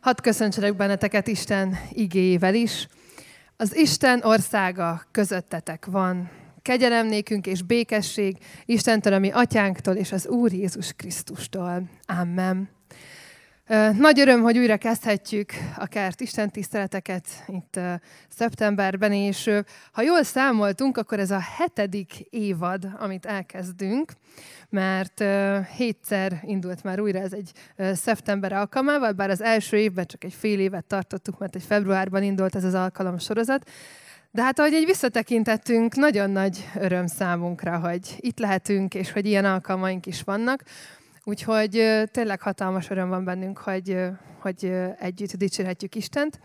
Hadd köszöntselek benneteket Isten igéjével is. Az Isten országa közöttetek van. Kegyelem nékünk és békesség Istentől, ami atyánktól és az Úr Jézus Krisztustól. Amen. Nagy öröm, hogy újra kezdhetjük a kert Isten tiszteleteket itt szeptemberben, és ha jól számoltunk, akkor ez a hetedik évad, amit elkezdünk, mert hétszer indult már újra ez egy szeptember alkalmával, bár az első évben csak egy fél évet tartottuk, mert egy februárban indult ez az alkalom sorozat, de hát ahogy egy visszatekintettünk, nagyon nagy öröm számunkra, hogy itt lehetünk, és hogy ilyen alkalmaink is vannak. Úgyhogy tényleg hatalmas öröm van bennünk, hogy, hogy együtt dicsérhetjük Istent.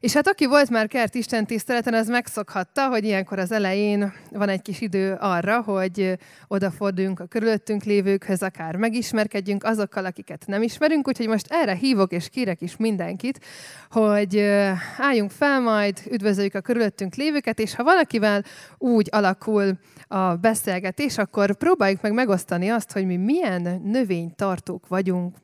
És hát aki volt már kert Isten tiszteleten, az megszokhatta, hogy ilyenkor az elején van egy kis idő arra, hogy odaforduljunk a körülöttünk lévőkhöz, akár megismerkedjünk azokkal, akiket nem ismerünk. Úgyhogy most erre hívok és kérek is mindenkit, hogy álljunk fel majd, üdvözöljük a körülöttünk lévőket, és ha valakivel úgy alakul a beszélgetés, akkor próbáljuk meg megosztani azt, hogy mi milyen növénytartók vagyunk,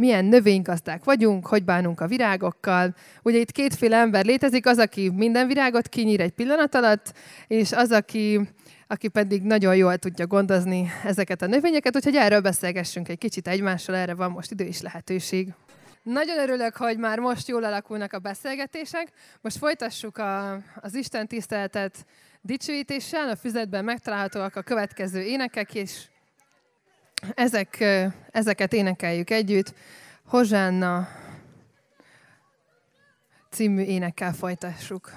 milyen növénygazdák vagyunk, hogy bánunk a virágokkal. Ugye itt kétféle ember létezik, az, aki minden virágot kinyír egy pillanat alatt, és az, aki, aki pedig nagyon jól tudja gondozni ezeket a növényeket, úgyhogy erről beszélgessünk egy kicsit egymással, erre van most idő és lehetőség. Nagyon örülök, hogy már most jól alakulnak a beszélgetések. Most folytassuk a, az Isten tiszteletet dicsőítéssel. A füzetben megtalálhatóak a következő énekek, és ezek, ezeket énekeljük együtt. Hozsánna című énekkel folytassuk.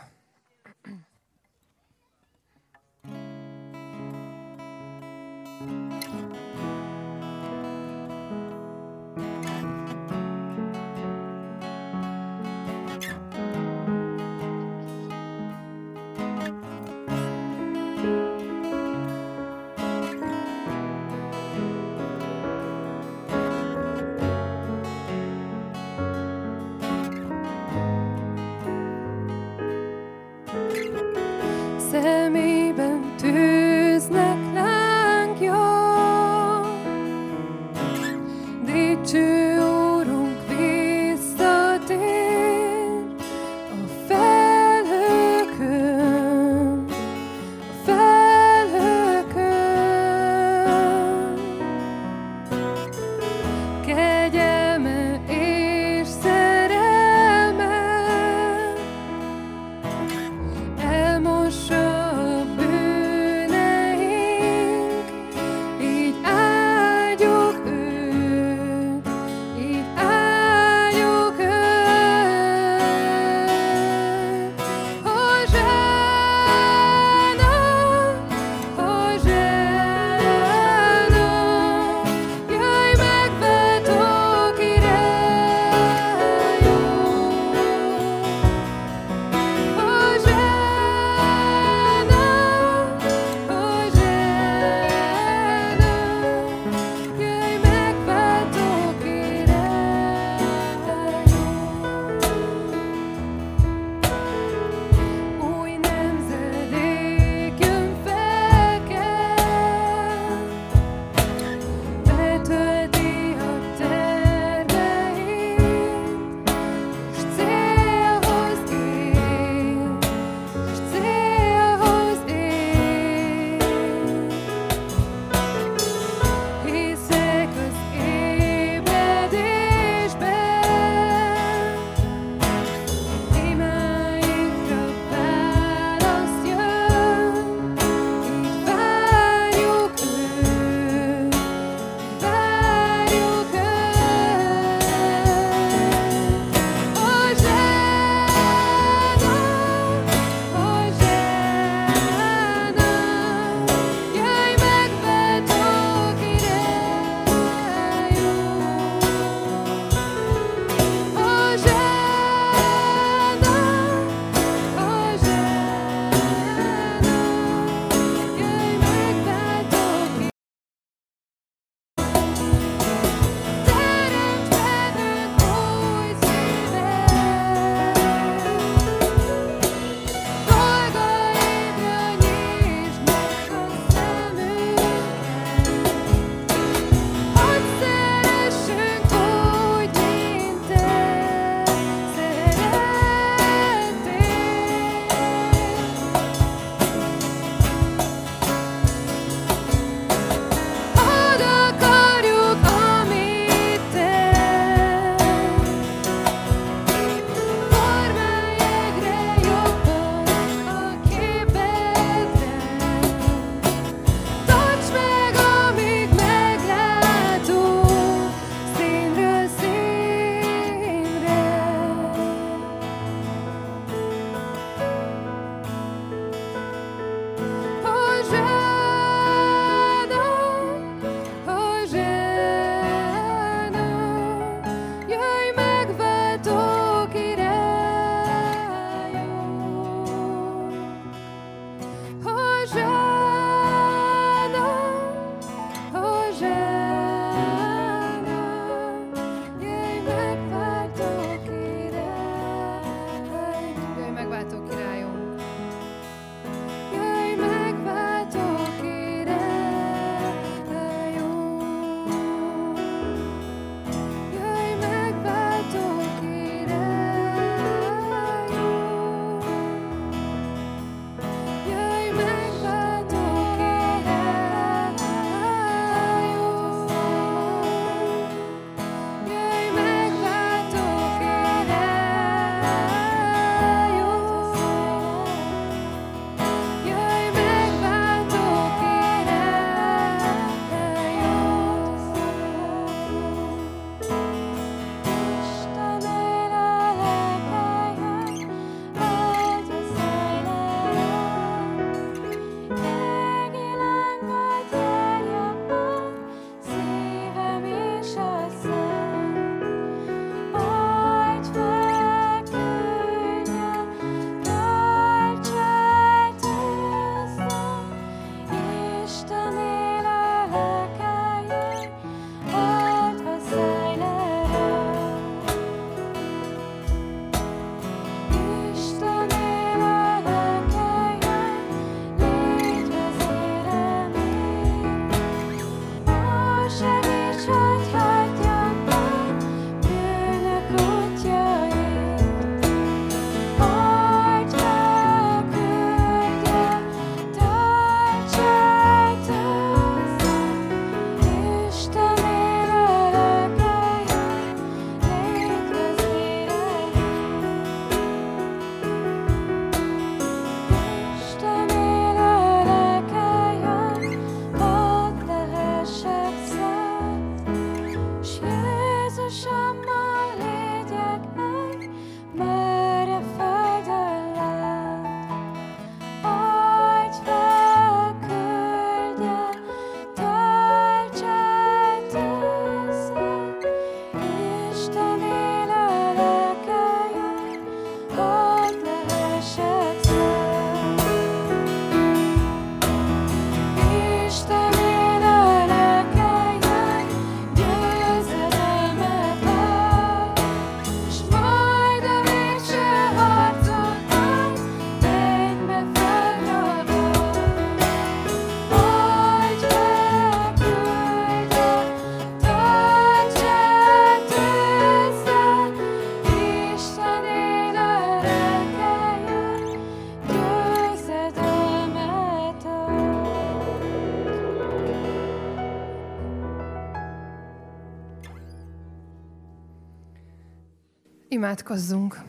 Imádkozzunk!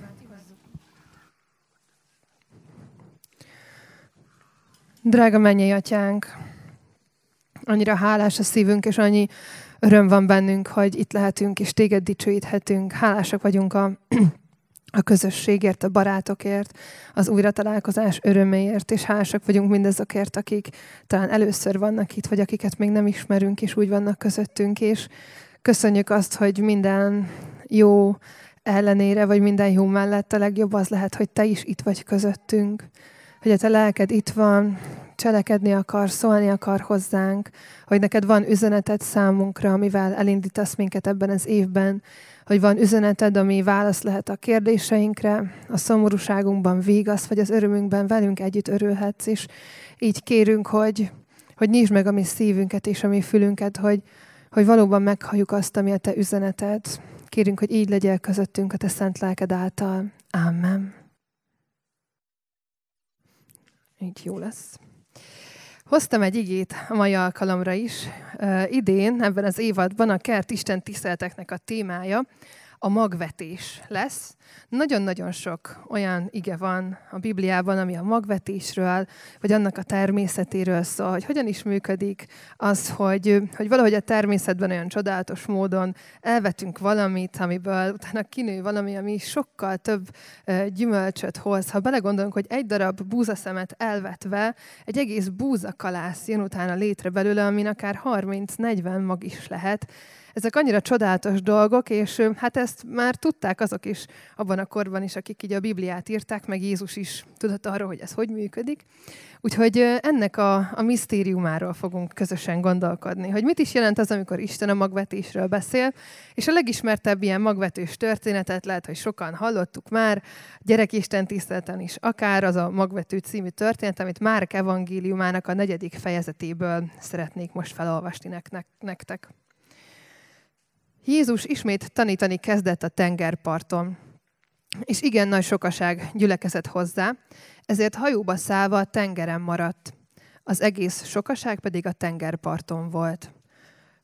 Drága mennyei atyánk, annyira hálás a szívünk, és annyi öröm van bennünk, hogy itt lehetünk, és téged dicsőíthetünk. Hálásak vagyunk a, a közösségért, a barátokért, az újratalálkozás öröméért, és hálásak vagyunk mindazokért, akik talán először vannak itt, vagy akiket még nem ismerünk, és úgy vannak közöttünk, és köszönjük azt, hogy minden jó ellenére, vagy minden jó mellett a legjobb az lehet, hogy te is itt vagy közöttünk. Hogy a te lelked itt van, cselekedni akar, szólni akar hozzánk, hogy neked van üzeneted számunkra, amivel elindítasz minket ebben az évben, hogy van üzeneted, ami válasz lehet a kérdéseinkre, a szomorúságunkban vígasz, vagy az örömünkben velünk együtt örülhetsz, és így kérünk, hogy, hogy nyisd meg a mi szívünket és a mi fülünket, hogy, hogy valóban meghalljuk azt, ami a te üzeneted. Kérünk, hogy így legyél közöttünk a te szent lelked által. Amen. Így jó lesz. Hoztam egy igét a mai alkalomra is. Uh, idén, ebben az évadban a kert Isten tiszteleteknek a témája a magvetés lesz. Nagyon-nagyon sok olyan ige van a Bibliában, ami a magvetésről, vagy annak a természetéről szól, hogy hogyan is működik az, hogy, hogy valahogy a természetben olyan csodálatos módon elvetünk valamit, amiből utána kinő valami, ami sokkal több gyümölcsöt hoz. Ha belegondolunk, hogy egy darab búzaszemet elvetve, egy egész búzakalász jön utána létre belőle, amin akár 30-40 mag is lehet, ezek annyira csodálatos dolgok, és hát ezt már tudták azok is abban a korban is, akik így a Bibliát írták, meg Jézus is tudott arról, hogy ez hogy működik. Úgyhogy ennek a, a misztériumáról fogunk közösen gondolkodni, hogy mit is jelent az, amikor Isten a magvetésről beszél, és a legismertebb ilyen magvetős történetet lehet, hogy sokan hallottuk már, gyerekisten tisztelten is, akár az a Magvető című történet, amit Márk evangéliumának a negyedik fejezetéből szeretnék most felolvasni nektek. Jézus ismét tanítani kezdett a tengerparton, és igen nagy sokaság gyülekezett hozzá, ezért hajóba szállva a tengeren maradt. Az egész sokaság pedig a tengerparton volt.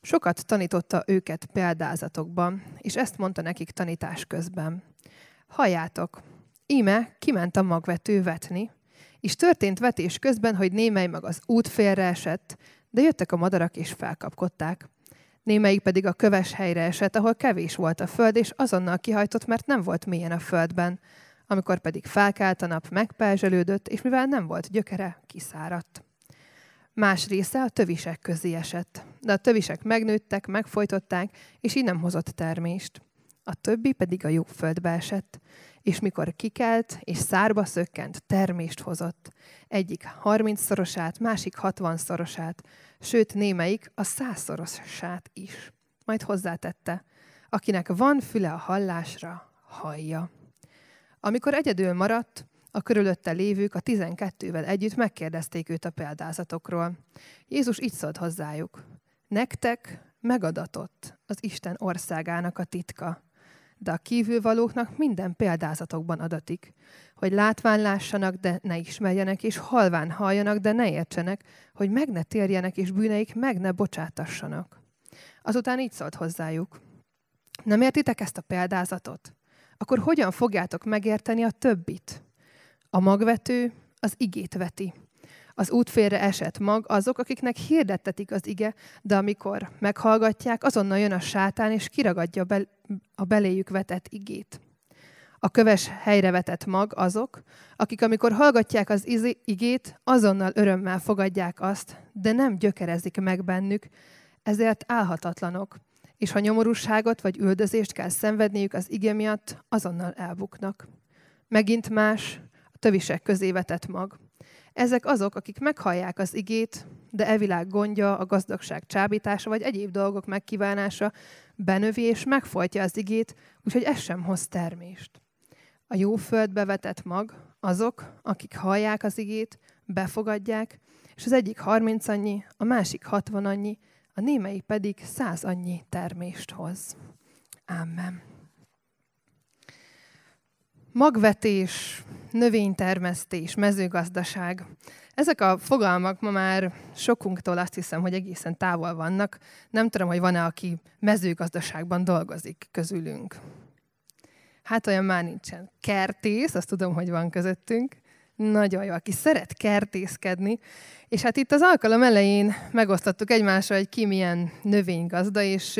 Sokat tanította őket példázatokban, és ezt mondta nekik tanítás közben. Halljátok, íme kiment a magvető vetni, és történt vetés közben, hogy némely mag az út félre esett, de jöttek a madarak és felkapkodták némelyik pedig a köves helyre esett, ahol kevés volt a föld, és azonnal kihajtott, mert nem volt mélyen a földben. Amikor pedig felkelt a nap, megperzselődött, és mivel nem volt gyökere, kiszáradt. Más része a tövisek közé esett, de a tövisek megnőttek, megfojtották, és így nem hozott termést. A többi pedig a jó földbe esett, és mikor kikelt és szárba szökkent, termést hozott. Egyik harmincszorosát, másik hatvanszorosát, sőt némelyik a százszorosát is. Majd hozzátette, akinek van füle a hallásra, hallja. Amikor egyedül maradt, a körülötte lévők a tizenkettővel együtt megkérdezték őt a példázatokról. Jézus így szólt hozzájuk. Nektek megadatott az Isten országának a titka, de a kívülvalóknak minden példázatokban adatik, hogy látván lássanak, de ne ismerjenek, és halván halljanak, de ne értsenek, hogy meg ne térjenek, és bűneik meg ne bocsátassanak. Azután így szólt hozzájuk. Nem értitek ezt a példázatot? Akkor hogyan fogjátok megérteni a többit? A magvető az igét veti. Az útfélre esett mag azok, akiknek hirdettetik az ige, de amikor meghallgatják, azonnal jön a sátán, és kiragadja a beléjük vetett igét. A köves helyre vetett mag azok, akik amikor hallgatják az igét, azonnal örömmel fogadják azt, de nem gyökerezik meg bennük, ezért álhatatlanok, és ha nyomorúságot vagy üldözést kell szenvedniük az ige miatt, azonnal elbuknak. Megint más, a tövisek közé vetett mag. Ezek azok, akik meghallják az igét, de e világ gondja, a gazdagság csábítása vagy egyéb dolgok megkívánása benövi és megfojtja az igét, úgyhogy ez sem hoz termést. A jó földbe vetett mag azok, akik hallják az igét, befogadják, és az egyik harminc annyi, a másik hatvan annyi, a némelyik pedig száz annyi termést hoz. Amen. Magvetés, növénytermesztés, mezőgazdaság. Ezek a fogalmak ma már sokunktól azt hiszem, hogy egészen távol vannak. Nem tudom, hogy van-e, aki mezőgazdaságban dolgozik közülünk. Hát olyan már nincsen. Kertész, azt tudom, hogy van közöttünk. Nagyon jó, aki szeret kertészkedni. És hát itt az alkalom elején megosztottuk egymással, hogy ki milyen növénygazda, és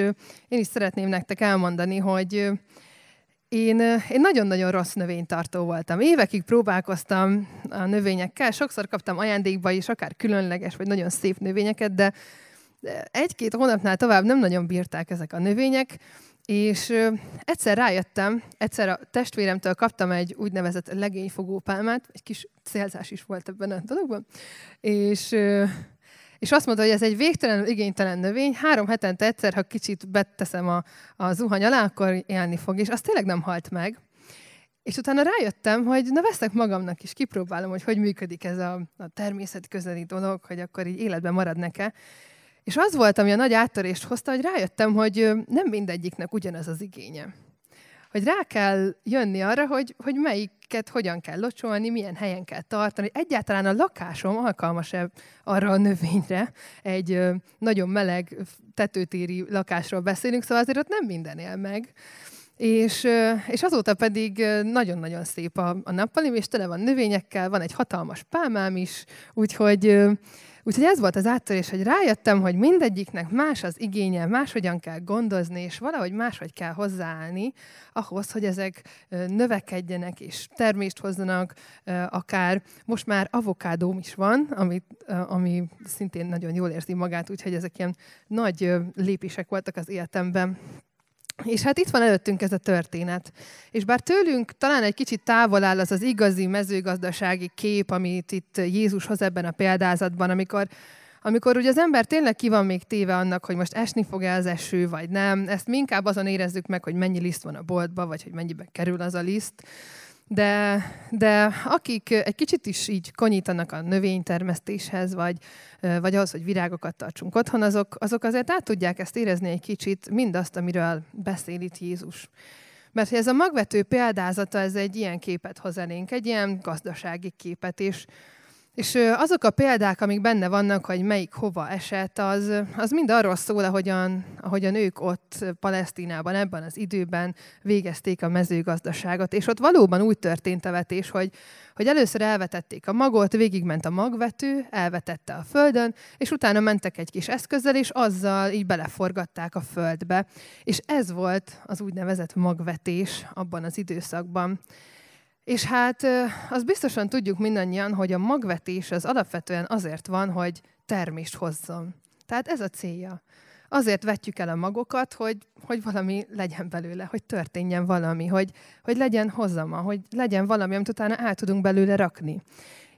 én is szeretném nektek elmondani, hogy én, én nagyon-nagyon rossz növénytartó voltam. Évekig próbálkoztam a növényekkel, sokszor kaptam ajándékba is, akár különleges, vagy nagyon szép növényeket, de egy-két hónapnál tovább nem nagyon bírták ezek a növények, és egyszer rájöttem, egyszer a testvéremtől kaptam egy úgynevezett legényfogó pálmát, egy kis célzás is volt ebben a dologban, és, és azt mondta, hogy ez egy végtelenül igénytelen növény, három hetente egyszer, ha kicsit beteszem a, a zuhany alá, akkor élni fog, és az tényleg nem halt meg. És utána rájöttem, hogy na veszek magamnak is, kipróbálom, hogy hogy működik ez a, a természet közeli dolog, hogy akkor így életben marad neke. És az volt, ami a nagy áttörést hozta, hogy rájöttem, hogy nem mindegyiknek ugyanaz az igénye. Hogy rá kell jönni arra, hogy, hogy melyiket hogyan kell locsolni, milyen helyen kell tartani. Egyáltalán a lakásom alkalmas-e arra a növényre. Egy nagyon meleg tetőtéri lakásról beszélünk, szóval azért ott nem minden él meg. És, és azóta pedig nagyon-nagyon szép a, a nappalim, és tele van növényekkel, van egy hatalmas pálmám is, úgyhogy Úgyhogy ez volt az áttörés, hogy rájöttem, hogy mindegyiknek más az igénye, máshogyan kell gondozni, és valahogy máshogy kell hozzáállni ahhoz, hogy ezek növekedjenek és termést hozzanak, akár most már avokádóm is van, ami, ami szintén nagyon jól érzi magát, úgyhogy ezek ilyen nagy lépések voltak az életemben. És hát itt van előttünk ez a történet. És bár tőlünk talán egy kicsit távol áll az az igazi mezőgazdasági kép, amit itt Jézus hoz ebben a példázatban, amikor, amikor ugye az ember tényleg ki van még téve annak, hogy most esni fog-e az eső, vagy nem, ezt mi inkább azon érezzük meg, hogy mennyi liszt van a boltba, vagy hogy mennyibe kerül az a liszt. De, de akik egy kicsit is így konyítanak a növénytermesztéshez, vagy, vagy ahhoz, hogy virágokat tartsunk otthon, azok, azok azért át tudják ezt érezni egy kicsit, mindazt, amiről beszél itt Jézus. Mert ez a magvető példázata, ez egy ilyen képet hoz elénk, egy ilyen gazdasági képet, és és azok a példák, amik benne vannak, hogy melyik hova esett, az, az mind arról szól, ahogyan, ahogyan ők ott Palesztinában ebben az időben végezték a mezőgazdaságot. És ott valóban úgy történt a vetés, hogy, hogy először elvetették a magot, végigment a magvető, elvetette a földön, és utána mentek egy kis eszközzel, és azzal így beleforgatták a földbe. És ez volt az úgynevezett magvetés abban az időszakban. És hát azt biztosan tudjuk mindannyian, hogy a magvetés az alapvetően azért van, hogy termést hozzon. Tehát ez a célja. Azért vetjük el a magokat, hogy, hogy valami legyen belőle, hogy történjen valami, hogy, hogy legyen hozama, hogy legyen valami, amit utána el tudunk belőle rakni.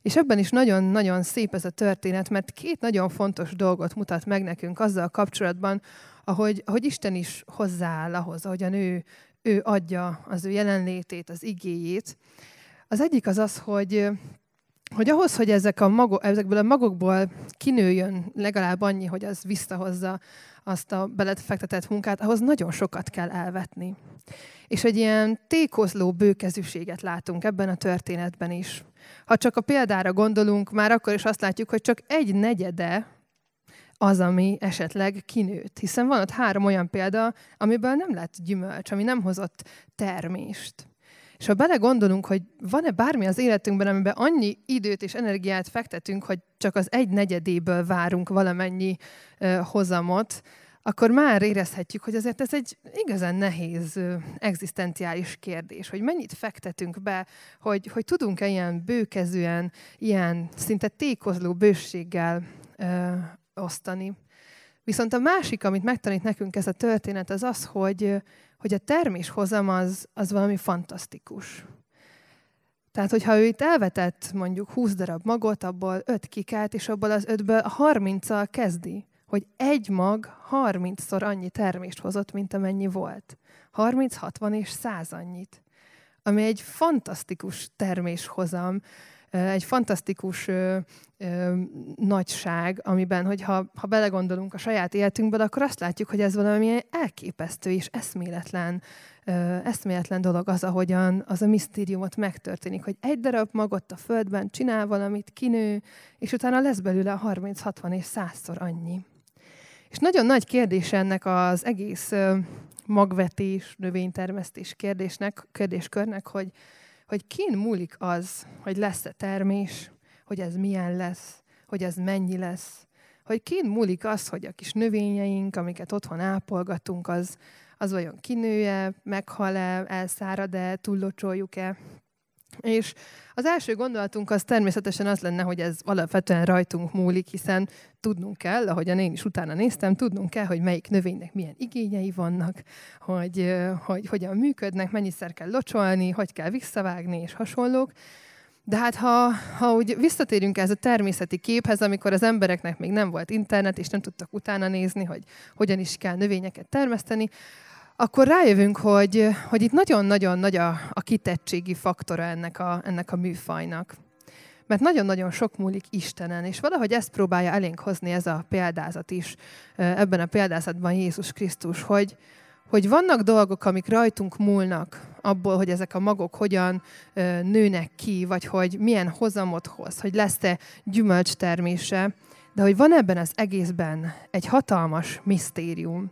És ebben is nagyon-nagyon szép ez a történet, mert két nagyon fontos dolgot mutat meg nekünk azzal kapcsolatban, ahogy, ahogy Isten is hozzááll ahhoz, ahogyan ő, ő adja az ő jelenlétét, az igéjét. Az egyik az az, hogy, hogy ahhoz, hogy ezek a magok, ezekből a magokból kinőjön legalább annyi, hogy az visszahozza azt a beletfektetett munkát, ahhoz nagyon sokat kell elvetni. És egy ilyen tékozló bőkezűséget látunk ebben a történetben is. Ha csak a példára gondolunk, már akkor is azt látjuk, hogy csak egy negyede az, ami esetleg kinőtt. Hiszen van ott három olyan példa, amiből nem lett gyümölcs, ami nem hozott termést. És ha belegondolunk, hogy van-e bármi az életünkben, amiben annyi időt és energiát fektetünk, hogy csak az egy negyedéből várunk valamennyi uh, hozamot, akkor már érezhetjük, hogy azért ez egy igazán nehéz uh, egzisztenciális kérdés, hogy mennyit fektetünk be, hogy, hogy tudunk-e ilyen bőkezően, ilyen szinte tékozló bőséggel uh, osztani. Viszont a másik, amit megtanít nekünk ez a történet, az az, hogy, hogy a terméshozam az, az valami fantasztikus. Tehát, hogyha ő itt elvetett mondjuk 20 darab magot, abból 5 kikelt, és abból az 5-ből 30-al kezdi, hogy egy mag 30-szor annyi termést hozott, mint amennyi volt. 30, 60 és 100 annyit. Ami egy fantasztikus terméshozam, egy fantasztikus ö, ö, nagyság, amiben, hogyha ha belegondolunk a saját életünkbe, akkor azt látjuk, hogy ez valami elképesztő és eszméletlen, eszméletlen dolog az, ahogyan az a misztériumot megtörténik, hogy egy darab magot a földben csinál valamit, kinő, és utána lesz belőle 30-60 és 100-szor annyi. És nagyon nagy kérdés ennek az egész magvetés, növénytermesztés kérdésnek, kérdéskörnek, hogy, hogy kin múlik az, hogy lesz-e termés, hogy ez milyen lesz, hogy ez mennyi lesz, hogy kin múlik az, hogy a kis növényeink, amiket otthon ápolgatunk, az, az vajon kinője, meghal-e, elszárad-e, túllocsoljuk-e. És az első gondolatunk az természetesen az lenne, hogy ez alapvetően rajtunk múlik, hiszen tudnunk kell, ahogyan én is utána néztem, tudnunk kell, hogy melyik növénynek milyen igényei vannak, hogy, hogy hogyan működnek, mennyiszer kell locsolni, hogy kell visszavágni és hasonlók. De hát ha, ha úgy visszatérünk ez a természeti képhez, amikor az embereknek még nem volt internet, és nem tudtak utána nézni, hogy hogyan is kell növényeket termeszteni, akkor rájövünk, hogy, hogy itt nagyon-nagyon nagy a, a kitettségi faktora ennek a, ennek a műfajnak. Mert nagyon-nagyon sok múlik Istenen, és valahogy ezt próbálja elénk hozni ez a példázat is, ebben a példázatban Jézus Krisztus, hogy, hogy vannak dolgok, amik rajtunk múlnak, abból, hogy ezek a magok hogyan nőnek ki, vagy hogy milyen hozamot hoz, hogy lesz-e gyümölcstermése, de hogy van ebben az egészben egy hatalmas misztérium.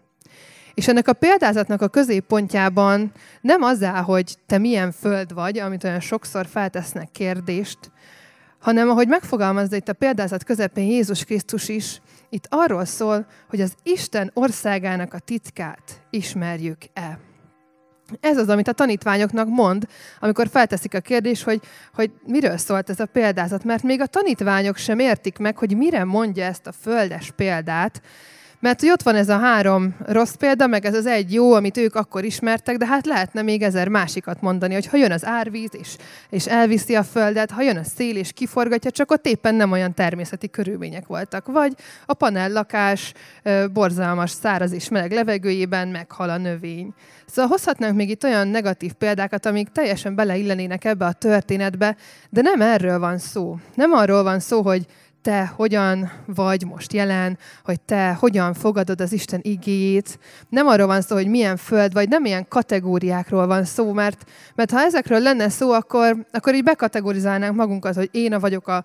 És ennek a példázatnak a középpontjában nem az áll, hogy te milyen föld vagy, amit olyan sokszor feltesznek kérdést, hanem ahogy megfogalmazza itt a példázat közepén Jézus Krisztus is, itt arról szól, hogy az Isten országának a titkát ismerjük-e. Ez az, amit a tanítványoknak mond, amikor felteszik a kérdést, hogy, hogy miről szólt ez a példázat, mert még a tanítványok sem értik meg, hogy mire mondja ezt a földes példát, mert hogy ott van ez a három rossz példa, meg ez az egy jó, amit ők akkor ismertek, de hát lehetne még ezer másikat mondani, hogy ha jön az árvíz, és, és elviszi a földet, ha jön a szél, és kiforgatja, csak ott éppen nem olyan természeti körülmények voltak. Vagy a panellakás borzalmas, száraz és meleg levegőjében meghal a növény. Szóval hozhatnánk még itt olyan negatív példákat, amik teljesen beleillenének ebbe a történetbe, de nem erről van szó. Nem arról van szó, hogy te hogyan vagy most jelen, hogy te hogyan fogadod az Isten igéjét. Nem arról van szó, hogy milyen föld vagy, nem ilyen kategóriákról van szó, mert, mert ha ezekről lenne szó, akkor, akkor így bekategorizálnánk magunkat, hogy én vagyok a,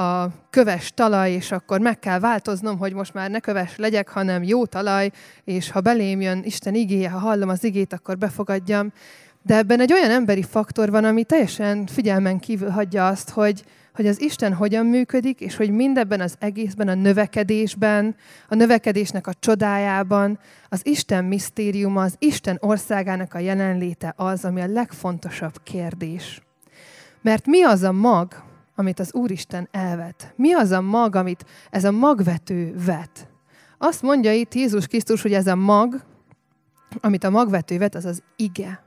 a köves talaj, és akkor meg kell változnom, hogy most már ne köves legyek, hanem jó talaj, és ha belém jön Isten igéje, ha hallom az igét, akkor befogadjam. De ebben egy olyan emberi faktor van, ami teljesen figyelmen kívül hagyja azt, hogy, hogy az Isten hogyan működik, és hogy mindebben az egészben, a növekedésben, a növekedésnek a csodájában, az Isten misztériuma, az Isten országának a jelenléte az, ami a legfontosabb kérdés. Mert mi az a mag, amit az Úristen elvet? Mi az a mag, amit ez a magvető vet? Azt mondja itt Jézus Krisztus, hogy ez a mag, amit a magvető vet, az az ige.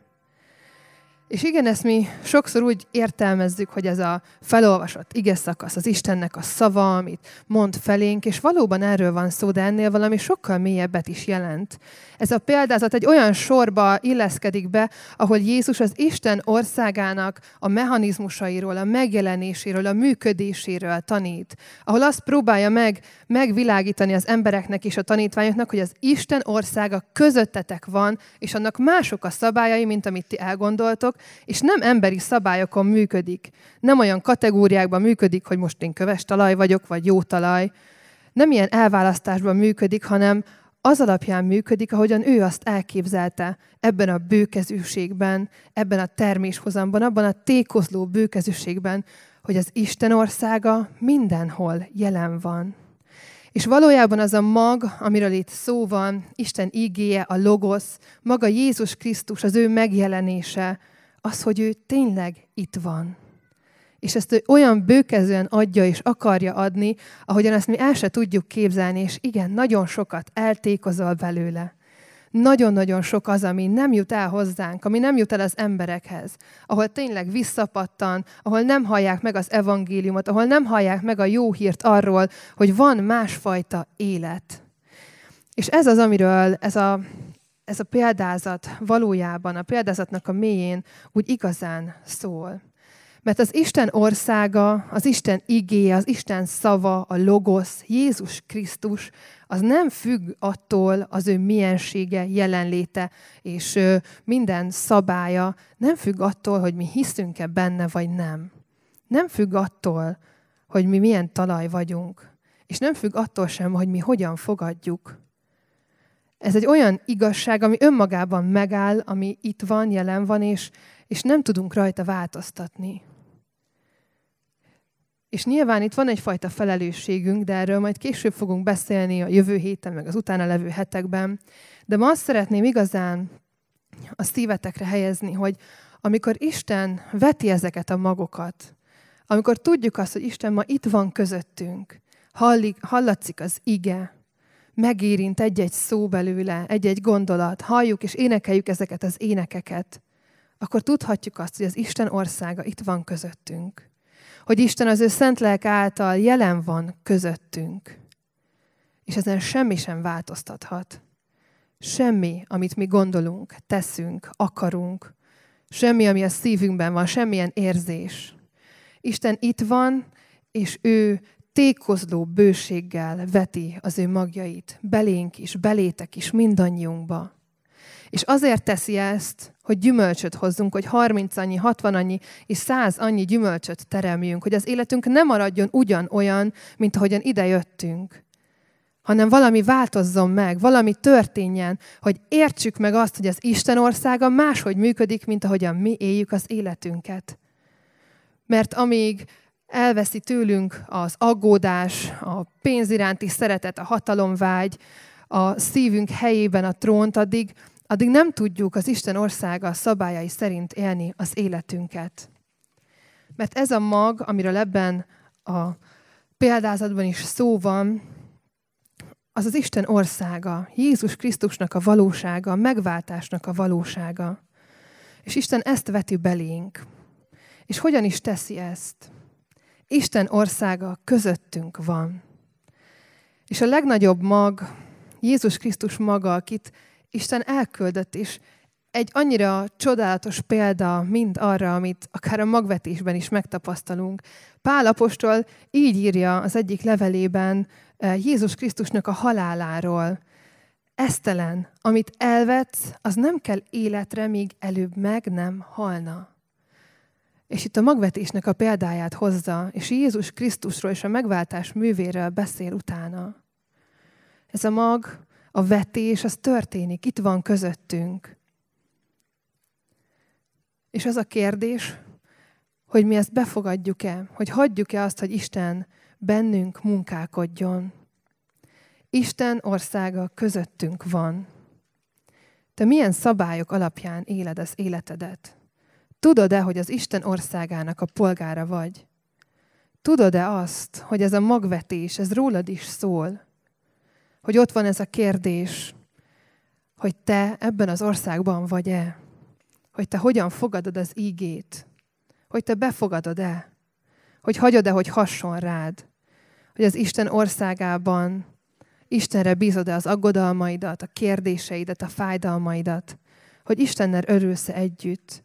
És igen, ezt mi sokszor úgy értelmezzük, hogy ez a felolvasott ige szakasz, az Istennek a szava, amit mond felénk, és valóban erről van szó, de ennél valami sokkal mélyebbet is jelent. Ez a példázat egy olyan sorba illeszkedik be, ahol Jézus az Isten országának a mechanizmusairól, a megjelenéséről, a működéséről tanít. Ahol azt próbálja meg megvilágítani az embereknek és a tanítványoknak, hogy az Isten országa közöttetek van, és annak mások a szabályai, mint amit ti elgondoltok, és nem emberi szabályokon működik. Nem olyan kategóriákban működik, hogy most én köves talaj vagyok, vagy jó talaj. Nem ilyen elválasztásban működik, hanem az alapján működik, ahogyan ő azt elképzelte ebben a bőkezűségben, ebben a terméshozamban, abban a tékozló bőkezűségben, hogy az Isten országa mindenhol jelen van. És valójában az a mag, amiről itt szó van, Isten ígéje, a logosz, maga Jézus Krisztus, az ő megjelenése, az, hogy ő tényleg itt van. És ezt ő olyan bőkezően adja és akarja adni, ahogyan ezt mi el se tudjuk képzelni, és igen, nagyon sokat eltékozol belőle. Nagyon-nagyon sok az, ami nem jut el hozzánk, ami nem jut el az emberekhez, ahol tényleg visszapattan, ahol nem hallják meg az evangéliumot, ahol nem hallják meg a jó hírt arról, hogy van másfajta élet. És ez az, amiről ez a, ez a példázat valójában, a példázatnak a mélyén úgy igazán szól. Mert az Isten országa, az Isten igéje, az Isten szava, a logosz, Jézus Krisztus, az nem függ attól az ő miensége, jelenléte és minden szabálya, nem függ attól, hogy mi hiszünk-e benne, vagy nem. Nem függ attól, hogy mi milyen talaj vagyunk. És nem függ attól sem, hogy mi hogyan fogadjuk. Ez egy olyan igazság, ami önmagában megáll, ami itt van, jelen van, és, és nem tudunk rajta változtatni. És nyilván itt van egyfajta felelősségünk, de erről majd később fogunk beszélni a jövő héten, meg az utána levő hetekben. De ma azt szeretném igazán a szívetekre helyezni, hogy amikor Isten veti ezeket a magokat, amikor tudjuk azt, hogy Isten ma itt van közöttünk, hallik, hallatszik az ige, megérint egy-egy szó belőle, egy-egy gondolat, halljuk és énekeljük ezeket az énekeket, akkor tudhatjuk azt, hogy az Isten országa itt van közöttünk. Hogy Isten az ő szent lelk által jelen van közöttünk. És ezen semmi sem változtathat. Semmi, amit mi gondolunk, teszünk, akarunk, semmi, ami a szívünkben van, semmilyen érzés. Isten itt van, és ő tékozló bőséggel veti az ő magjait, belénk is, belétek is, mindannyiunkba. És azért teszi ezt, hogy gyümölcsöt hozzunk, hogy 30 annyi, 60 annyi és 100 annyi gyümölcsöt teremjünk, hogy az életünk nem maradjon ugyanolyan, mint ahogyan ide jöttünk, hanem valami változzon meg, valami történjen, hogy értsük meg azt, hogy az Isten országa máshogy működik, mint ahogyan mi éljük az életünket. Mert amíg elveszi tőlünk az aggódás, a pénz iránti szeretet, a hatalomvágy, a szívünk helyében a trónt, addig, addig nem tudjuk az Isten országa szabályai szerint élni az életünket. Mert ez a mag, amiről ebben a példázatban is szó van, az az Isten országa, Jézus Krisztusnak a valósága, a megváltásnak a valósága. És Isten ezt veti belénk. És hogyan is teszi ezt? Isten országa közöttünk van. És a legnagyobb mag, Jézus Krisztus maga, akit Isten elküldött, és egy annyira csodálatos példa mind arra, amit akár a magvetésben is megtapasztalunk. Pál apostol így írja az egyik levelében eh, Jézus Krisztusnak a haláláról. Esztelen, amit elvetsz, az nem kell életre, míg előbb meg nem halna. És itt a magvetésnek a példáját hozza, és Jézus Krisztusról és a megváltás művéről beszél utána. Ez a mag, a vetés, az történik, itt van közöttünk. És az a kérdés, hogy mi ezt befogadjuk-e, hogy hagyjuk-e azt, hogy Isten bennünk munkálkodjon. Isten országa közöttünk van. Te milyen szabályok alapján éled az életedet? Tudod-e, hogy az Isten országának a polgára vagy? Tudod-e azt, hogy ez a magvetés, ez rólad is szól? Hogy ott van ez a kérdés, hogy te ebben az országban vagy-e? Hogy te hogyan fogadod az ígét? Hogy te befogadod-e? Hogy hagyod-e, hogy hasson rád? Hogy az Isten országában Istenre bízod-e az aggodalmaidat, a kérdéseidet, a fájdalmaidat? Hogy Istennel örülsz együtt?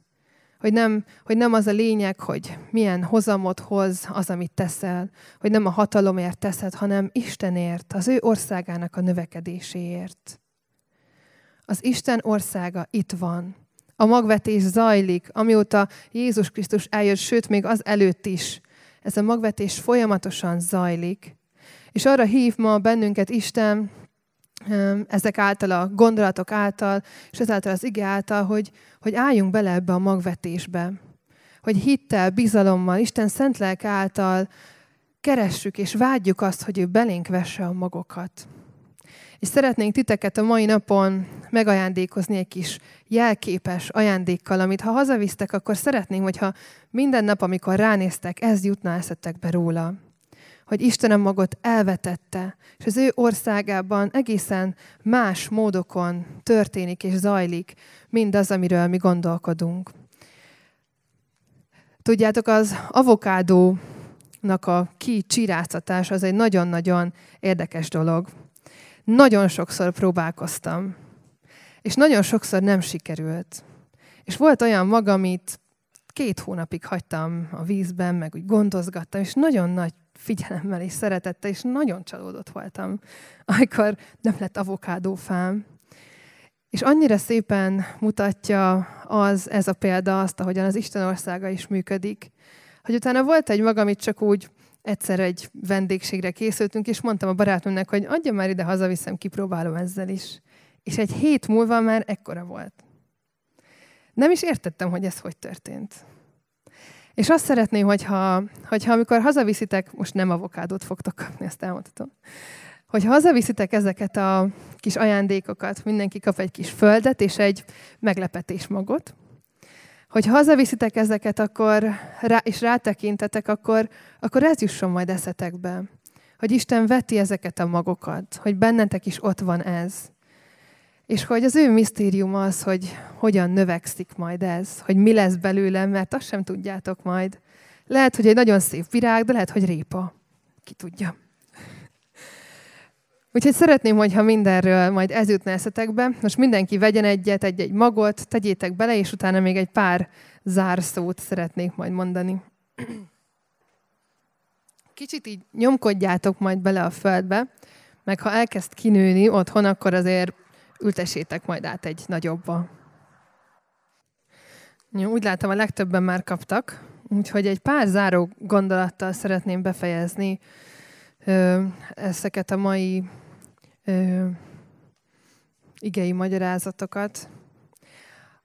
Hogy nem, hogy nem az a lényeg, hogy milyen hozamot hoz az, amit teszel, hogy nem a hatalomért teszed, hanem Istenért, az ő országának a növekedéséért. Az Isten országa itt van. A magvetés zajlik, amióta Jézus Krisztus eljött, sőt, még az előtt is. Ez a magvetés folyamatosan zajlik. És arra hív ma bennünket Isten, ezek által, a gondolatok által, és ezáltal az ige által, hogy, hogy álljunk bele ebbe a magvetésbe. Hogy hittel, bizalommal, Isten szent lelke által keressük és vágyjuk azt, hogy ő belénk vesse a magokat. És szeretnénk titeket a mai napon megajándékozni egy kis jelképes ajándékkal, amit ha hazavisztek, akkor szeretnénk, hogyha minden nap, amikor ránéztek, ez jutna eszetekbe róla hogy Isten a magot elvetette, és az ő országában egészen más módokon történik és zajlik mindaz, amiről mi gondolkodunk. Tudjátok, az avokádónak a kicsiráztatás az egy nagyon-nagyon érdekes dolog. Nagyon sokszor próbálkoztam, és nagyon sokszor nem sikerült. És volt olyan maga, amit két hónapig hagytam a vízben, meg úgy gondozgattam, és nagyon nagy figyelemmel és szeretettel, és nagyon csalódott voltam, amikor nem lett avokádófám. És annyira szépen mutatja az, ez a példa azt, ahogyan az Isten országa is működik, hogy utána volt egy maga, amit csak úgy egyszer egy vendégségre készültünk, és mondtam a barátnőmnek, hogy adja már ide, hazaviszem, kipróbálom ezzel is. és egy hét múlva már ekkora volt. Nem is értettem, hogy ez hogy történt. És azt szeretném, hogyha, hogyha amikor hazaviszitek, most nem avokádót fogtok kapni, ezt elmondhatom, hogyha hazaviszitek ezeket a kis ajándékokat, mindenki kap egy kis földet és egy meglepetés magot, hogy hazaviszitek ezeket, akkor, rá, és rátekintetek, akkor, akkor ez jusson majd eszetekbe. Hogy Isten veti ezeket a magokat, hogy bennetek is ott van ez. És hogy az ő misztérium az, hogy hogyan növekszik majd ez, hogy mi lesz belőle, mert azt sem tudjátok majd. Lehet, hogy egy nagyon szép virág, de lehet, hogy répa. Ki tudja. Úgyhogy szeretném, hogyha mindenről majd ez jutna eszetekbe. Most mindenki vegyen egyet, egy-egy magot, tegyétek bele, és utána még egy pár zárszót szeretnék majd mondani. Kicsit így nyomkodjátok majd bele a földbe, meg ha elkezd kinőni otthon, akkor azért ültessétek majd át egy nagyobba. Jó, úgy látom, a legtöbben már kaptak, úgyhogy egy pár záró gondolattal szeretném befejezni ö, ezeket a mai ö, igei magyarázatokat.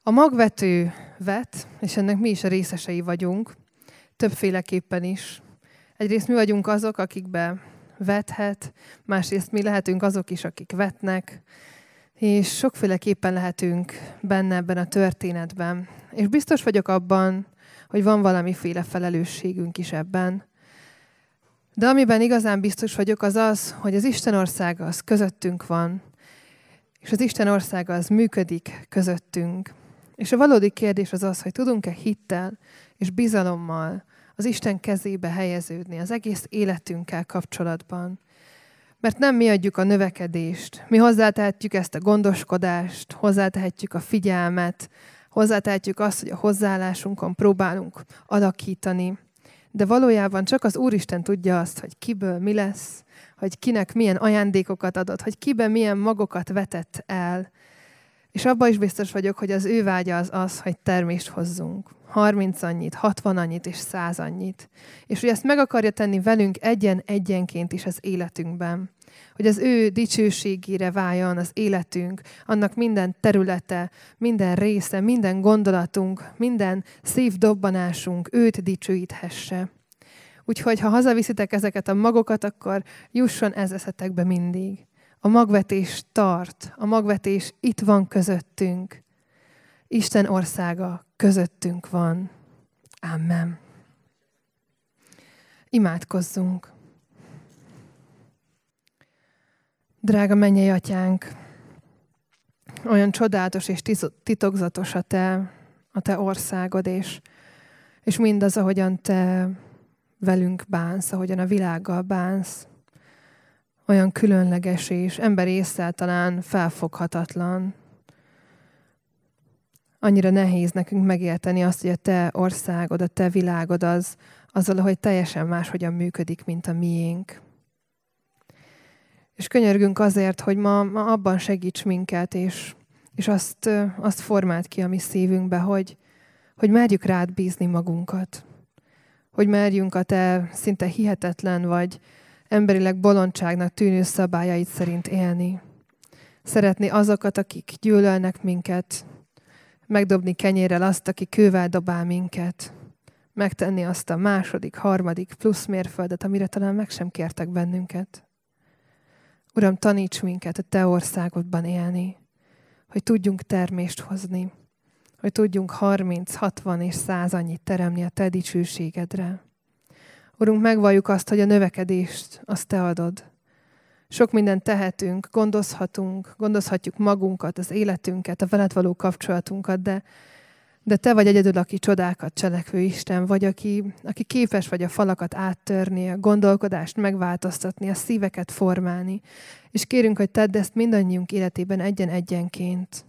A magvető vet, és ennek mi is a részesei vagyunk, többféleképpen is. Egyrészt mi vagyunk azok, akikbe vethet, másrészt mi lehetünk azok is, akik vetnek, és sokféleképpen lehetünk benne ebben a történetben. És biztos vagyok abban, hogy van valamiféle felelősségünk is ebben. De amiben igazán biztos vagyok, az az, hogy az Isten országa az közöttünk van, és az Isten országa az működik közöttünk. És a valódi kérdés az az, hogy tudunk-e hittel és bizalommal az Isten kezébe helyeződni az egész életünkkel kapcsolatban. Mert nem mi adjuk a növekedést, mi hozzátehetjük ezt a gondoskodást, hozzátehetjük a figyelmet, hozzátehetjük azt, hogy a hozzáállásunkon próbálunk alakítani. De valójában csak az Úristen tudja azt, hogy kiből mi lesz, hogy kinek milyen ajándékokat adott, hogy kiben milyen magokat vetett el. És abban is biztos vagyok, hogy az ő vágya az az, hogy termést hozzunk. 30 annyit, 60 annyit és 100 annyit. És hogy ezt meg akarja tenni velünk egyen-egyenként is az életünkben. Hogy az ő dicsőségére váljon az életünk, annak minden területe, minden része, minden gondolatunk, minden szívdobbanásunk őt dicsőíthesse. Úgyhogy, ha hazaviszitek ezeket a magokat, akkor jusson ez eszetekbe mindig. A magvetés tart, a magvetés itt van közöttünk. Isten országa közöttünk van. Amen. Imádkozzunk. Drága mennyei atyánk, olyan csodálatos és titokzatos a te, a te országod, és, és mindaz, ahogyan te velünk bánsz, ahogyan a világgal bánsz, olyan különleges és ember talán felfoghatatlan, annyira nehéz nekünk megérteni azt, hogy a te országod, a te világod az, az valahogy teljesen máshogyan működik, mint a miénk. És könyörgünk azért, hogy ma, ma abban segíts minket, és, és azt, azt formált ki a mi szívünkbe, hogy, hogy merjük rád bízni magunkat. Hogy merjünk a te szinte hihetetlen, vagy emberileg bolondságnak tűnő szabályait szerint élni. Szeretni azokat, akik gyűlölnek minket, megdobni kenyérrel azt, aki kővel dobál minket, megtenni azt a második, harmadik plusz mérföldet, amire talán meg sem kértek bennünket. Uram, taníts minket a Te országodban élni, hogy tudjunk termést hozni, hogy tudjunk 30, 60 és 100 annyit teremni a Te dicsőségedre. Urunk, megvalljuk azt, hogy a növekedést azt Te adod, sok mindent tehetünk, gondozhatunk, gondozhatjuk magunkat, az életünket, a veled való kapcsolatunkat, de, de te vagy egyedül, aki csodákat cselekvő Isten, vagy aki, aki képes vagy a falakat áttörni, a gondolkodást megváltoztatni, a szíveket formálni. És kérünk, hogy tedd ezt mindannyiunk életében egyen-egyenként.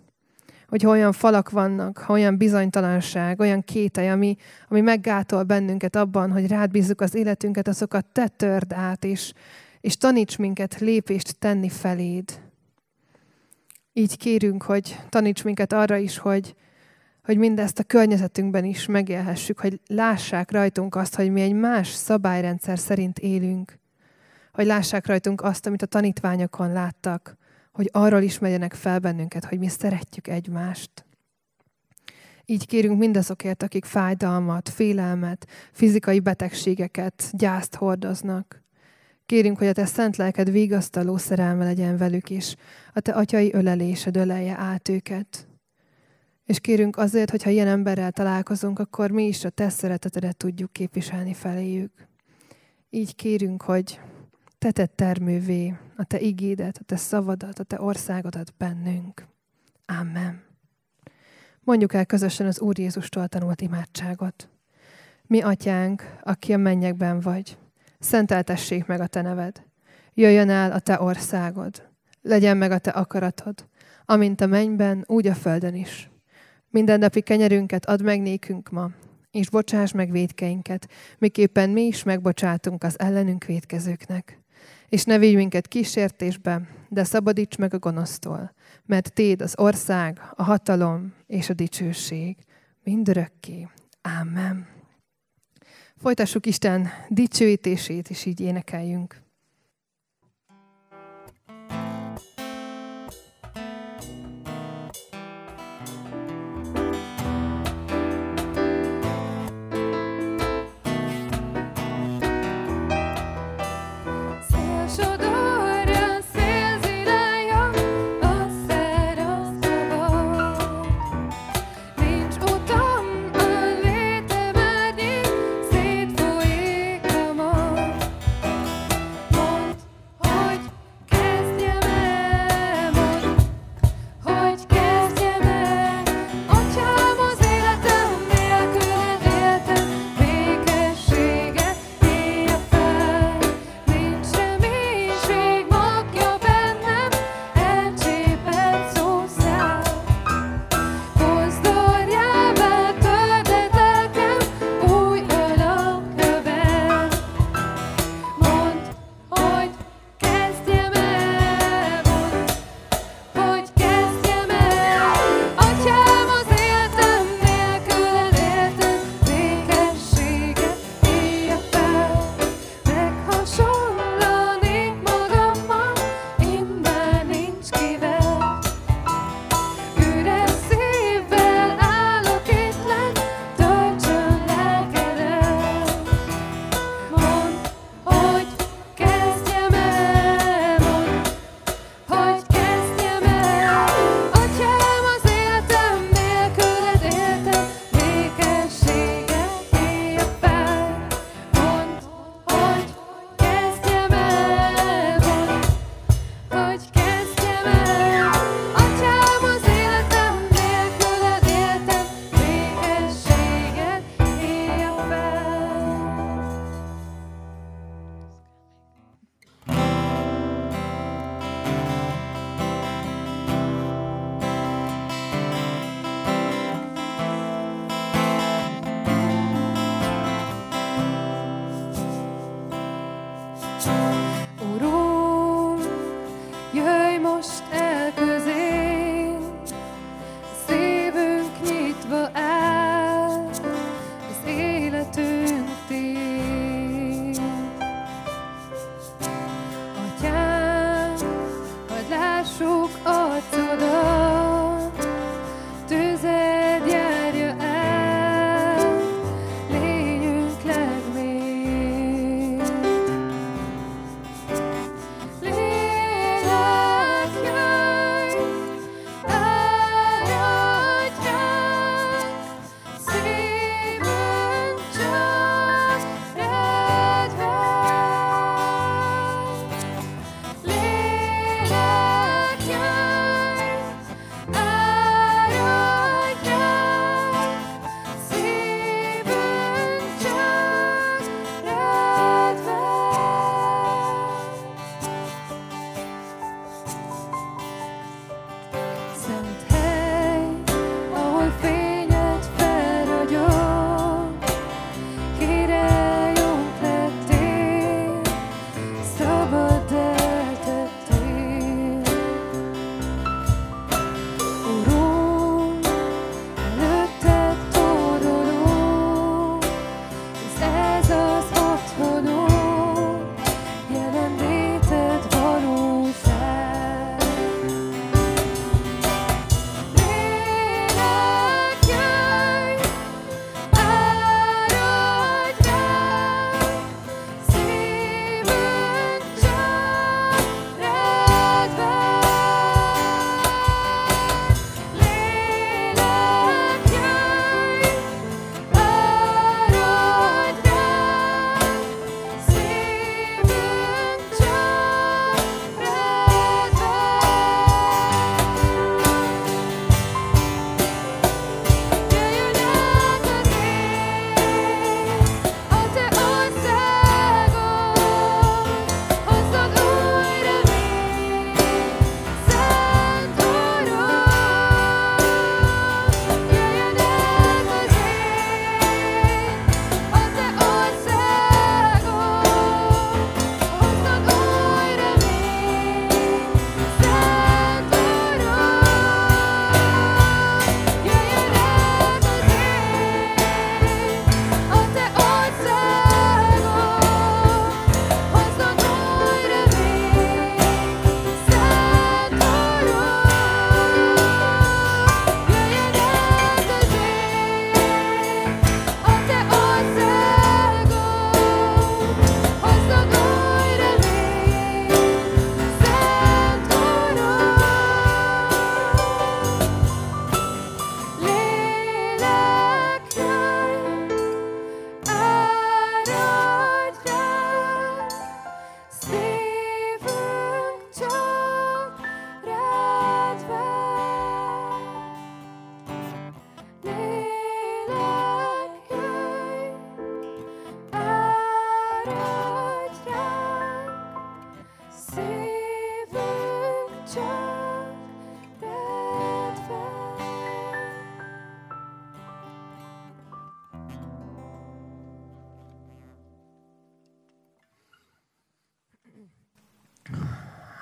Hogy olyan falak vannak, olyan bizonytalanság, olyan kételj, ami, ami meggátol bennünket abban, hogy rád bízzuk az életünket, azokat te törd át, és, és taníts minket lépést tenni feléd. Így kérünk, hogy taníts minket arra is, hogy, hogy mindezt a környezetünkben is megélhessük, hogy lássák rajtunk azt, hogy mi egy más szabályrendszer szerint élünk, hogy lássák rajtunk azt, amit a tanítványokon láttak, hogy arról ismerjenek fel bennünket, hogy mi szeretjük egymást. Így kérünk mindazokért, akik fájdalmat, félelmet, fizikai betegségeket, gyászt hordoznak. Kérünk, hogy a te szent lelked vigasztaló szerelme legyen velük is, a te atyai ölelésed ölelje át őket. És kérünk azért, hogyha ilyen emberrel találkozunk, akkor mi is a te szeretetedet tudjuk képviselni feléjük. Így kérünk, hogy te termővé a te igédet, a te szavadat, a te országodat bennünk. Amen. Mondjuk el közösen az Úr Jézustól tanult imádságot. Mi atyánk, aki a mennyekben vagy, szenteltessék meg a te neved. Jöjjön el a te országod. Legyen meg a te akaratod, amint a mennyben, úgy a földön is. Mindennapi kenyerünket add meg nékünk ma, és bocsáss meg védkeinket, miképpen mi is megbocsátunk az ellenünk védkezőknek. És ne vigy minket kísértésbe, de szabadíts meg a gonosztól, mert Téd az ország, a hatalom és a dicsőség mindörökké. Amen. Folytassuk Isten dicsőítését, és így énekeljünk.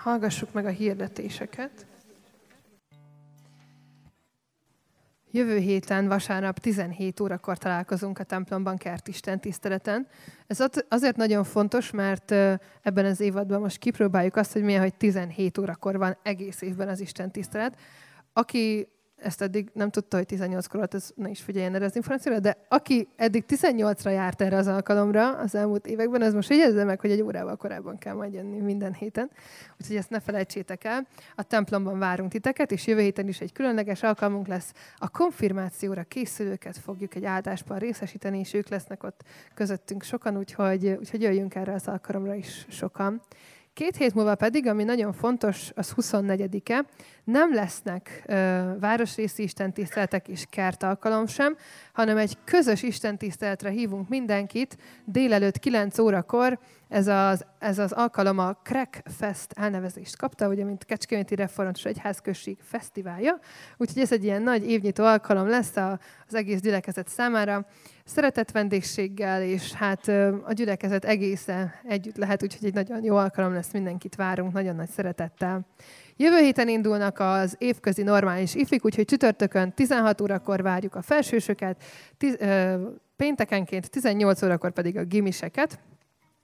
Hallgassuk meg a hirdetéseket. Jövő héten, vasárnap 17 órakor találkozunk a templomban kertisten tiszteleten. Ez azért nagyon fontos, mert ebben az évadban most kipróbáljuk azt, hogy milyen, hogy 17 órakor van egész évben az Isten tisztelet. Aki ezt eddig nem tudta, hogy 18-kor volt, ez ne is figyeljen az információra, de aki eddig 18-ra járt erre az alkalomra az elmúlt években, az most jegyezze meg, hogy egy órával korábban kell majd jönni minden héten. Úgyhogy ezt ne felejtsétek el. A templomban várunk titeket, és jövő héten is egy különleges alkalmunk lesz. A konfirmációra készülőket fogjuk egy áldásban részesíteni, és ők lesznek ott közöttünk sokan, úgyhogy, úgyhogy jöjjünk erre az alkalomra is sokan. Két hét múlva pedig, ami nagyon fontos, az 24-e, nem lesznek ö, városrészi istentiszteletek és kertalkalom sem, hanem egy közös istentiszteletre hívunk mindenkit délelőtt 9 órakor. Ez az, ez az alkalom a Crack Fest elnevezést kapta, ugye, mint Kecskeméti Református Egyházközség fesztiválja. Úgyhogy ez egy ilyen nagy évnyitó alkalom lesz az egész gyülekezet számára. Szeretett vendégséggel, és hát a gyülekezet egészen együtt lehet, úgyhogy egy nagyon jó alkalom lesz, mindenkit várunk, nagyon nagy szeretettel. Jövő héten indulnak az évközi normális ifik, úgyhogy csütörtökön 16 órakor várjuk a felsősöket, tiz, ö, péntekenként 18 órakor pedig a gimiseket.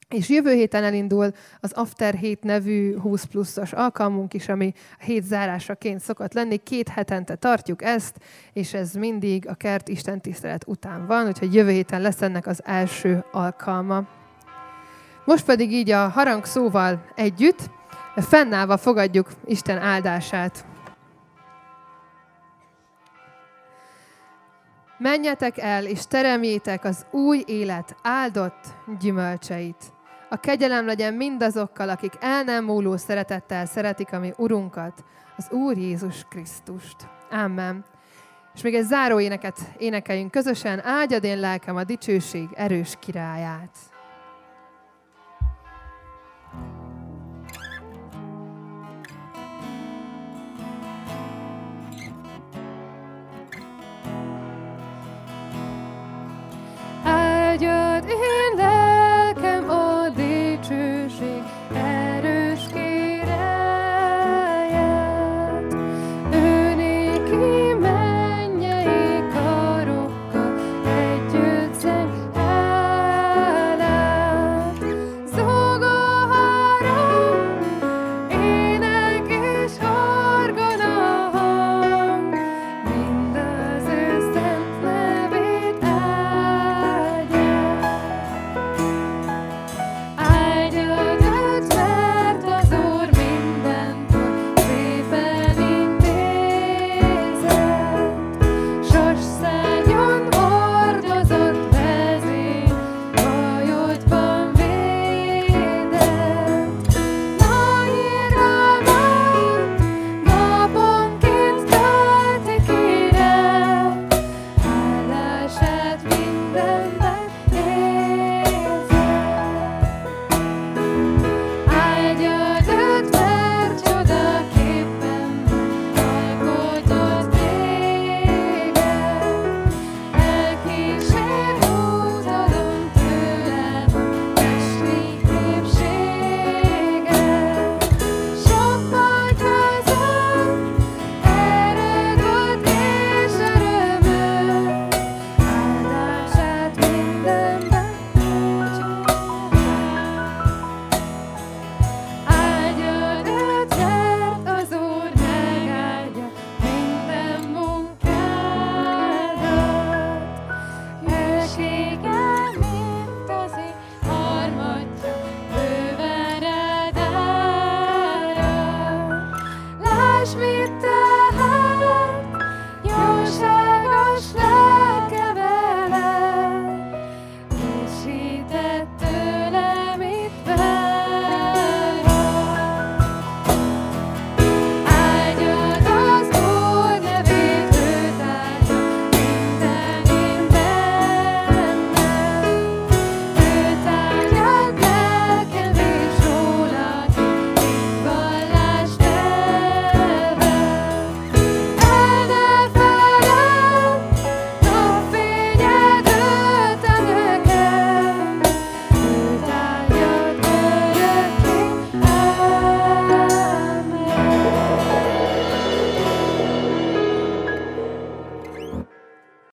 És jövő héten elindul az After Hét nevű 20 pluszos alkalmunk is, ami a hét zárásaként szokott lenni. Két hetente tartjuk ezt, és ez mindig a kert Isten tisztelet után van, úgyhogy jövő héten lesz ennek az első alkalma. Most pedig így a harang szóval együtt fennállva fogadjuk Isten áldását. Menjetek el, és teremjétek az új élet áldott gyümölcseit. A kegyelem legyen mindazokkal, akik el nem múló szeretettel szeretik a mi Urunkat, az Úr Jézus Krisztust. Amen. És még egy záró éneket énekeljünk közösen. Áldjad én lelkem a dicsőség erős királyát. áldjad in